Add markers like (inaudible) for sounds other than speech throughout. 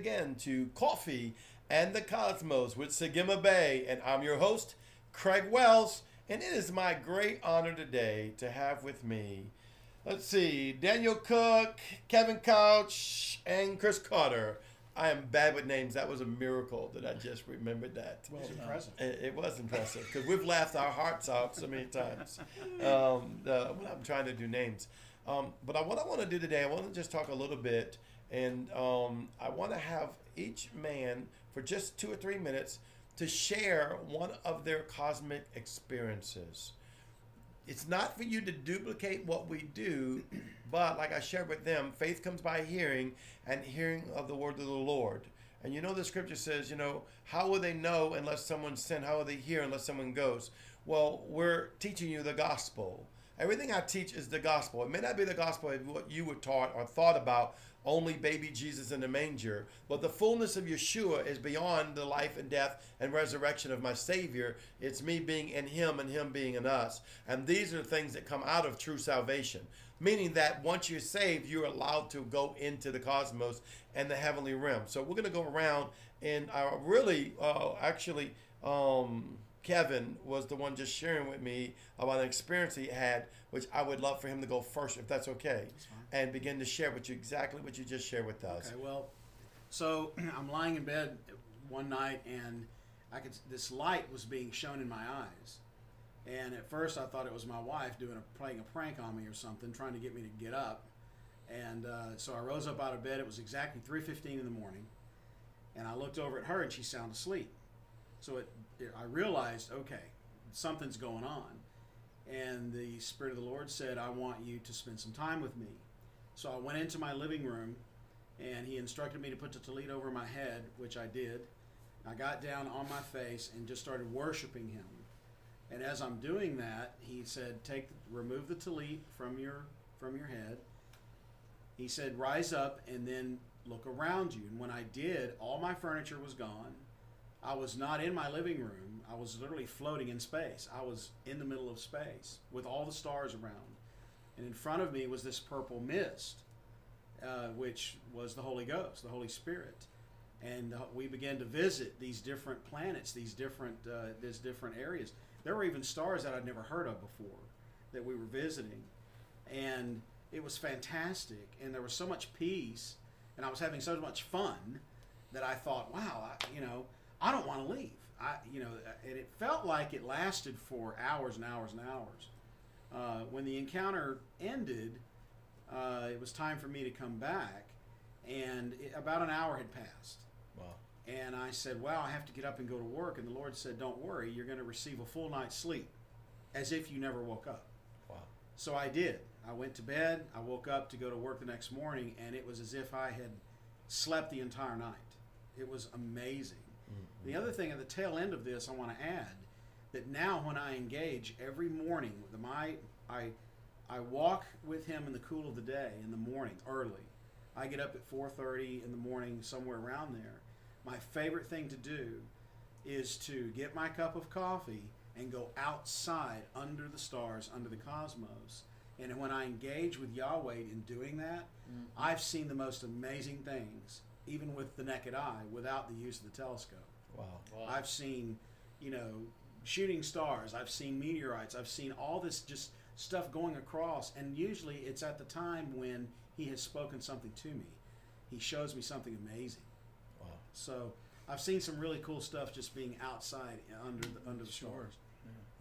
again to Coffee and the Cosmos with Sagima Bay, and I'm your host, Craig Wells, and it is my great honor today to have with me, let's see, Daniel Cook, Kevin Couch, and Chris Carter. I am bad with names. That was a miracle that I just remembered that. Well, it's impressive. It, it was impressive because we've laughed our hearts out so many times um, uh, when I'm trying to do names. Um, but I, what I want to do today, I want to just talk a little bit, and um, I want to have each man for just two or three minutes to share one of their cosmic experiences. It's not for you to duplicate what we do, but like I shared with them, faith comes by hearing, and hearing of the word of the Lord. And you know the scripture says, you know, how will they know unless someone sent? How will they hear unless someone goes? Well, we're teaching you the gospel. Everything I teach is the gospel. It may not be the gospel of what you were taught or thought about, only baby Jesus in the manger, but the fullness of Yeshua is beyond the life and death and resurrection of my Savior. It's me being in Him and Him being in us. And these are the things that come out of true salvation, meaning that once you're saved, you're allowed to go into the cosmos and the heavenly realm. So we're going to go around and I really, uh, actually, um, Kevin was the one just sharing with me about an experience he had, which I would love for him to go first, if that's okay, and begin to share with you exactly what you just shared with us. Okay, well, so (clears throat) I'm lying in bed one night and I could this light was being shown in my eyes, and at first I thought it was my wife doing a playing a prank on me or something, trying to get me to get up, and uh, so I rose up out of bed. It was exactly 3:15 in the morning, and I looked over at her and she's sound asleep. So it, it, I realized, okay, something's going on. And the Spirit of the Lord said, I want you to spend some time with me. So I went into my living room and he instructed me to put the tallit over my head, which I did. I got down on my face and just started worshiping him. And as I'm doing that, he said, "Take, remove the tallit from your from your head." He said, "Rise up and then look around you." And when I did, all my furniture was gone. I was not in my living room. I was literally floating in space. I was in the middle of space with all the stars around. And in front of me was this purple mist, uh, which was the Holy Ghost, the Holy Spirit. And we began to visit these different planets, these different, uh, these different areas. There were even stars that I'd never heard of before that we were visiting. And it was fantastic. And there was so much peace. And I was having so much fun that I thought, wow, I, you know, I don't want to leave. I, you know, and it felt like it lasted for hours and hours and hours. Uh, when the encounter ended, uh, it was time for me to come back, and it, about an hour had passed. Wow. And I said, "Wow, I have to get up and go to work." And the Lord said, "Don't worry, you're going to receive a full night's sleep, as if you never woke up." Wow. So I did. I went to bed. I woke up to go to work the next morning, and it was as if I had slept the entire night. It was amazing. Mm-hmm. The other thing at the tail end of this, I want to add that now when I engage every morning, the my I I walk with him in the cool of the day in the morning early. I get up at 4:30 in the morning, somewhere around there. My favorite thing to do is to get my cup of coffee and go outside under the stars, under the cosmos. And when I engage with Yahweh in doing that, mm-hmm. I've seen the most amazing things, even with the naked eye, without the use of the telescope. Wow. I've seen, you know, shooting stars. I've seen meteorites. I've seen all this just stuff going across. And usually it's at the time when he has spoken something to me. He shows me something amazing. Wow. So I've seen some really cool stuff just being outside under the, under the stars.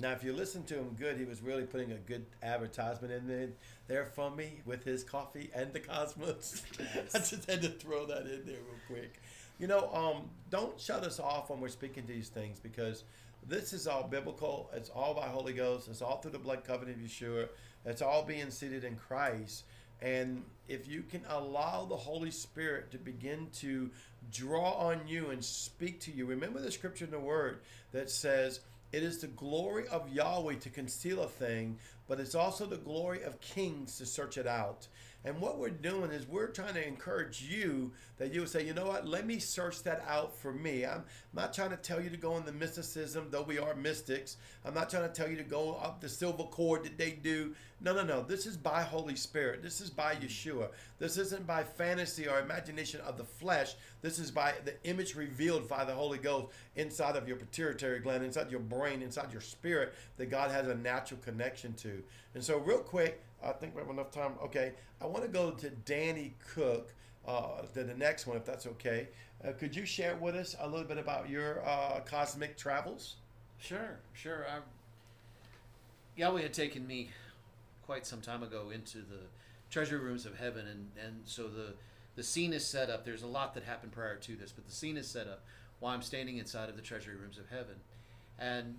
Now, if you listen to him good, he was really putting a good advertisement in there, for me with his coffee and the cosmos. (laughs) I just had to throw that in there real quick. You know, um, don't shut us off when we're speaking these things because this is all biblical. It's all by Holy Ghost. It's all through the blood covenant of Yeshua. It's all being seated in Christ. And if you can allow the Holy Spirit to begin to draw on you and speak to you, remember the scripture in the Word that says, It is the glory of Yahweh to conceal a thing, but it's also the glory of kings to search it out. And what we're doing is we're trying to encourage you that you would say, you know what, let me search that out for me. I'm not trying to tell you to go in the mysticism, though we are mystics. I'm not trying to tell you to go up the silver cord that they do. No, no, no. This is by Holy Spirit. This is by Yeshua. This isn't by fantasy or imagination of the flesh. This is by the image revealed by the Holy Ghost inside of your pituitary gland, inside your brain, inside your spirit that God has a natural connection to. And so, real quick, I think we have enough time. Okay, I want to go to Danny Cook, uh, to the next one, if that's okay. Uh, could you share with us a little bit about your uh, cosmic travels? Sure, sure. I, Yahweh had taken me quite some time ago into the treasury rooms of heaven, and, and so the the scene is set up. There's a lot that happened prior to this, but the scene is set up while I'm standing inside of the treasury rooms of heaven, and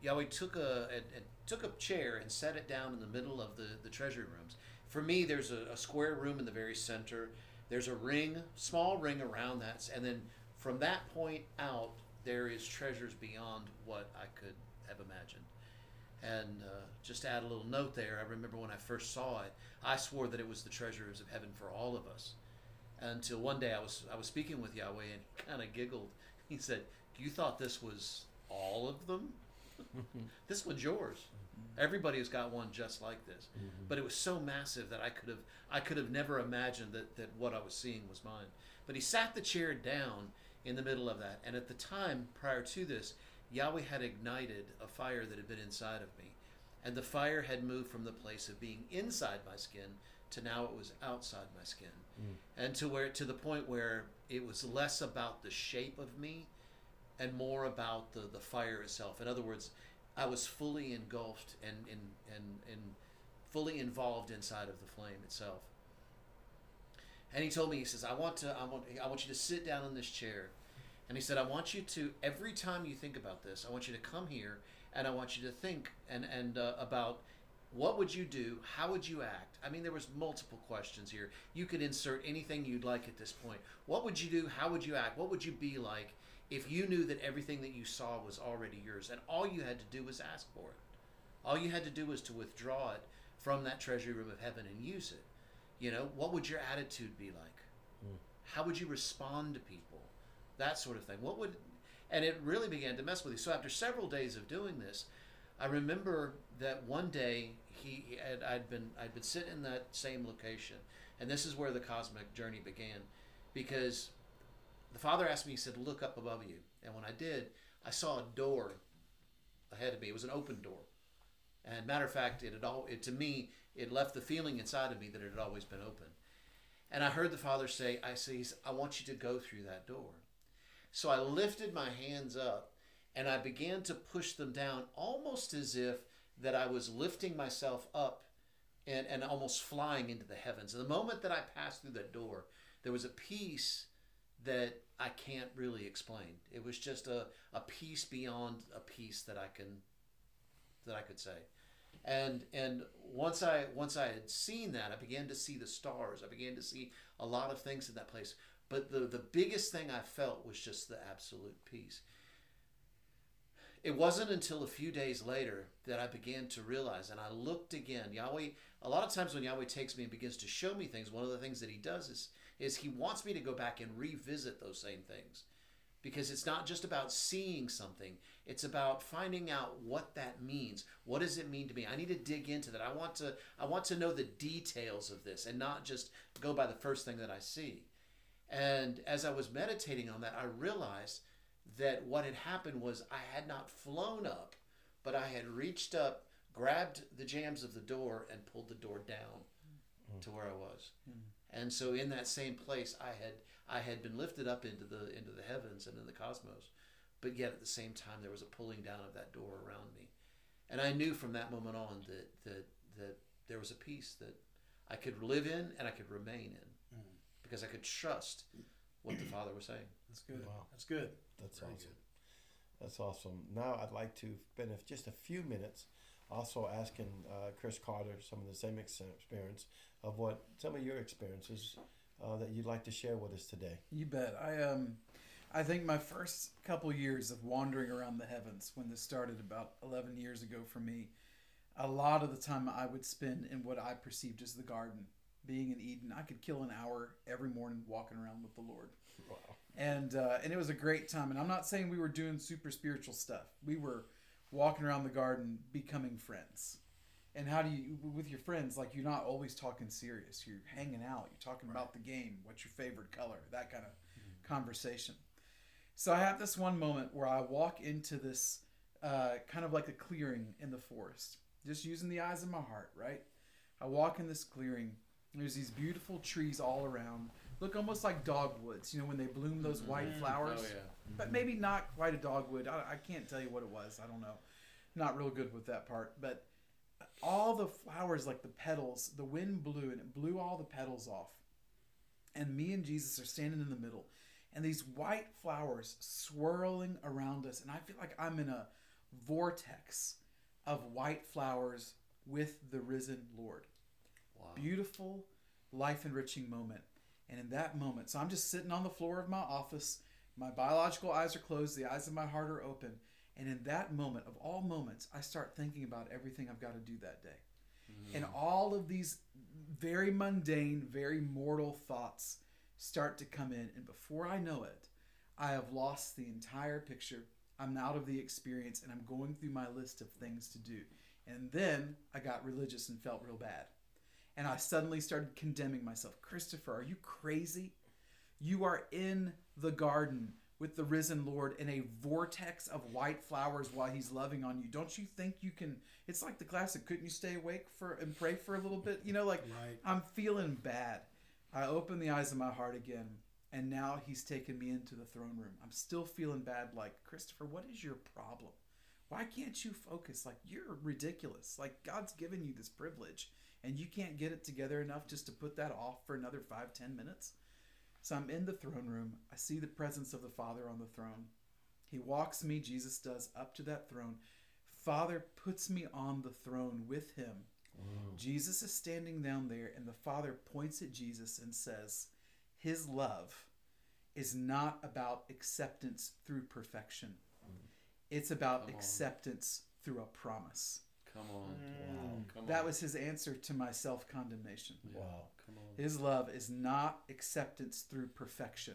Yahweh took a, a, a took a chair and set it down in the middle of the the treasury rooms. For me, there's a, a square room in the very center. There's a ring, small ring around that, and then from that point out, there is treasures beyond what I could have imagined. And uh, just to add a little note there, I remember when I first saw it, I swore that it was the treasures of heaven for all of us. Until one day I was I was speaking with Yahweh and he kind of giggled. He said, "You thought this was all of them? (laughs) this one's yours. Everybody has got one just like this." But it was so massive that I could have I could have never imagined that that what I was seeing was mine. But he sat the chair down in the middle of that, and at the time prior to this, Yahweh had ignited a fire that had been inside of me. And the fire had moved from the place of being inside my skin to now it was outside my skin. Mm. And to where to the point where it was less about the shape of me and more about the, the fire itself. In other words, I was fully engulfed and, and, and, and fully involved inside of the flame itself. And he told me, he says, I want to I want I want you to sit down in this chair and he said, I want you to, every time you think about this, I want you to come here and I want you to think and, and uh, about what would you do? How would you act? I mean, there was multiple questions here. You could insert anything you'd like at this point. What would you do? How would you act? What would you be like if you knew that everything that you saw was already yours and all you had to do was ask for it? All you had to do was to withdraw it from that treasury room of heaven and use it. You know, what would your attitude be like? How would you respond to people? That sort of thing. What would, and it really began to mess with you. So after several days of doing this, I remember that one day he had, I'd been I'd been sitting in that same location, and this is where the cosmic journey began, because the father asked me. He said, "Look up above you," and when I did, I saw a door ahead of me. It was an open door, and matter of fact, it had all it to me it left the feeling inside of me that it had always been open. And I heard the father say, "I see. I want you to go through that door." So I lifted my hands up and I began to push them down almost as if that I was lifting myself up and, and almost flying into the heavens. And the moment that I passed through that door, there was a peace that I can't really explain. It was just a, a peace beyond a peace that I can that I could say. And and once I once I had seen that, I began to see the stars. I began to see a lot of things in that place. But the, the biggest thing I felt was just the absolute peace. It wasn't until a few days later that I began to realize, and I looked again. Yahweh, a lot of times when Yahweh takes me and begins to show me things, one of the things that He does is, is He wants me to go back and revisit those same things. Because it's not just about seeing something, it's about finding out what that means. What does it mean to me? I need to dig into that. I want to I want to know the details of this and not just go by the first thing that I see. And as I was meditating on that, I realized that what had happened was I had not flown up, but I had reached up, grabbed the jambs of the door, and pulled the door down mm. to where I was. Mm. And so in that same place, I had I had been lifted up into the into the heavens and in the cosmos, but yet at the same time there was a pulling down of that door around me, and I knew from that moment on that that that there was a peace that I could live in and I could remain in. Because I could trust what the Father was saying. That's good. Wow. That's good. That's Very awesome. Good. That's awesome. Now I'd like to spend just a few minutes also asking uh, Chris Carter some of the same experience of what some of your experiences uh, that you'd like to share with us today. You bet. I um, I think my first couple years of wandering around the heavens when this started about eleven years ago for me, a lot of the time I would spend in what I perceived as the garden, being in Eden. I could kill an hour every morning walking around with the Lord. Wow. and uh, and it was a great time. And I'm not saying we were doing super spiritual stuff. We were walking around the garden, becoming friends. And how do you with your friends? Like you're not always talking serious. You're hanging out. You're talking about the game. What's your favorite color? That kind of conversation. So I have this one moment where I walk into this uh, kind of like a clearing in the forest, just using the eyes of my heart. Right. I walk in this clearing. There's these beautiful trees all around look almost like dogwoods. You know when they bloom those mm-hmm. white oh, flowers, Oh yeah. but mm-hmm. maybe not quite a dogwood. I, I can't tell you what it was. I don't know. Not real good with that part. But all the flowers, like the petals, the wind blew and it blew all the petals off. And me and Jesus are standing in the middle, and these white flowers swirling around us, and I feel like I'm in a vortex of white flowers with the risen Lord Wow. beautiful, life enriching moment. And in that moment, so I'm just sitting on the floor of my office. My biological eyes are closed, the eyes of my heart are open. And in that moment, of all moments, I start thinking about everything I've got to do that day. Mm-hmm. And all of these very mundane, very mortal thoughts start to come in. And before I know it, I have lost the entire picture. I'm out of the experience and I'm going through my list of things to do. And then I got religious and felt real bad. And I suddenly started condemning myself. Christopher, are you crazy? You are in the garden with the risen Lord in a vortex of white flowers while he's loving on you. Don't you think you can it's like the classic couldn't you stay awake for and pray for a little bit? You know like Right. I'm feeling bad. I open the eyes of my heart again and now he's taken me into the throne room. I'm still feeling bad like Christopher, what is your problem? Why can't you focus? Like you're ridiculous. Like God's given you this privilege and you can't get it together enough just to put that off for another five, ten minutes. So I'm in the throne room. I see the presence of the Father on the throne. He walks me, Jesus does, up to that throne. Father puts me on the throne with him. Jesus is standing down there, and the Father points at Jesus and says, His love is not about acceptance through perfection, it's about acceptance through a promise. Come on. Mm. Wow. Come That on. was his answer to my self condemnation. Wow. Come on. His love is not acceptance through perfection,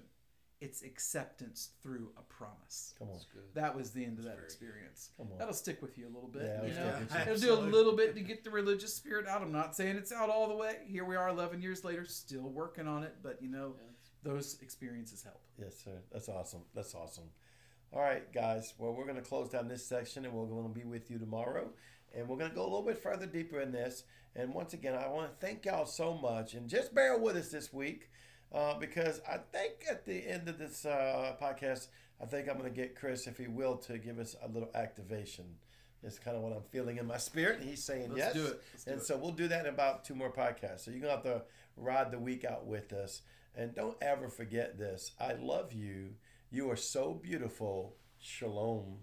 it's acceptance through a promise. Come on. Good. That was the end of that very experience. Come on. That'll stick with you a little bit. Yeah, you it'll know? stick with you. (laughs) It'll do a little bit to get the religious spirit out. I'm not saying it's out all the way. Here we are 11 years later, still working on it, but you know, Yeah. those experiences help. Yes, sir. That's awesome. That's awesome. All right, guys. Well, we're going to close down this section and we're going to be with you tomorrow. And we're going to go a little bit further deeper in this. And once again, I want to thank y'all so much. And just bear with us this week uh, because I think at the end of this uh, podcast, I think I'm going to get Chris, if he will, to give us a little activation. It's kind of what I'm feeling in my spirit. And he's saying Let's yes. do it. Let's do and so we'll do that in about two more podcasts. So you're going to have to ride the week out with us. And don't ever forget this I love you. You are so beautiful. Shalom.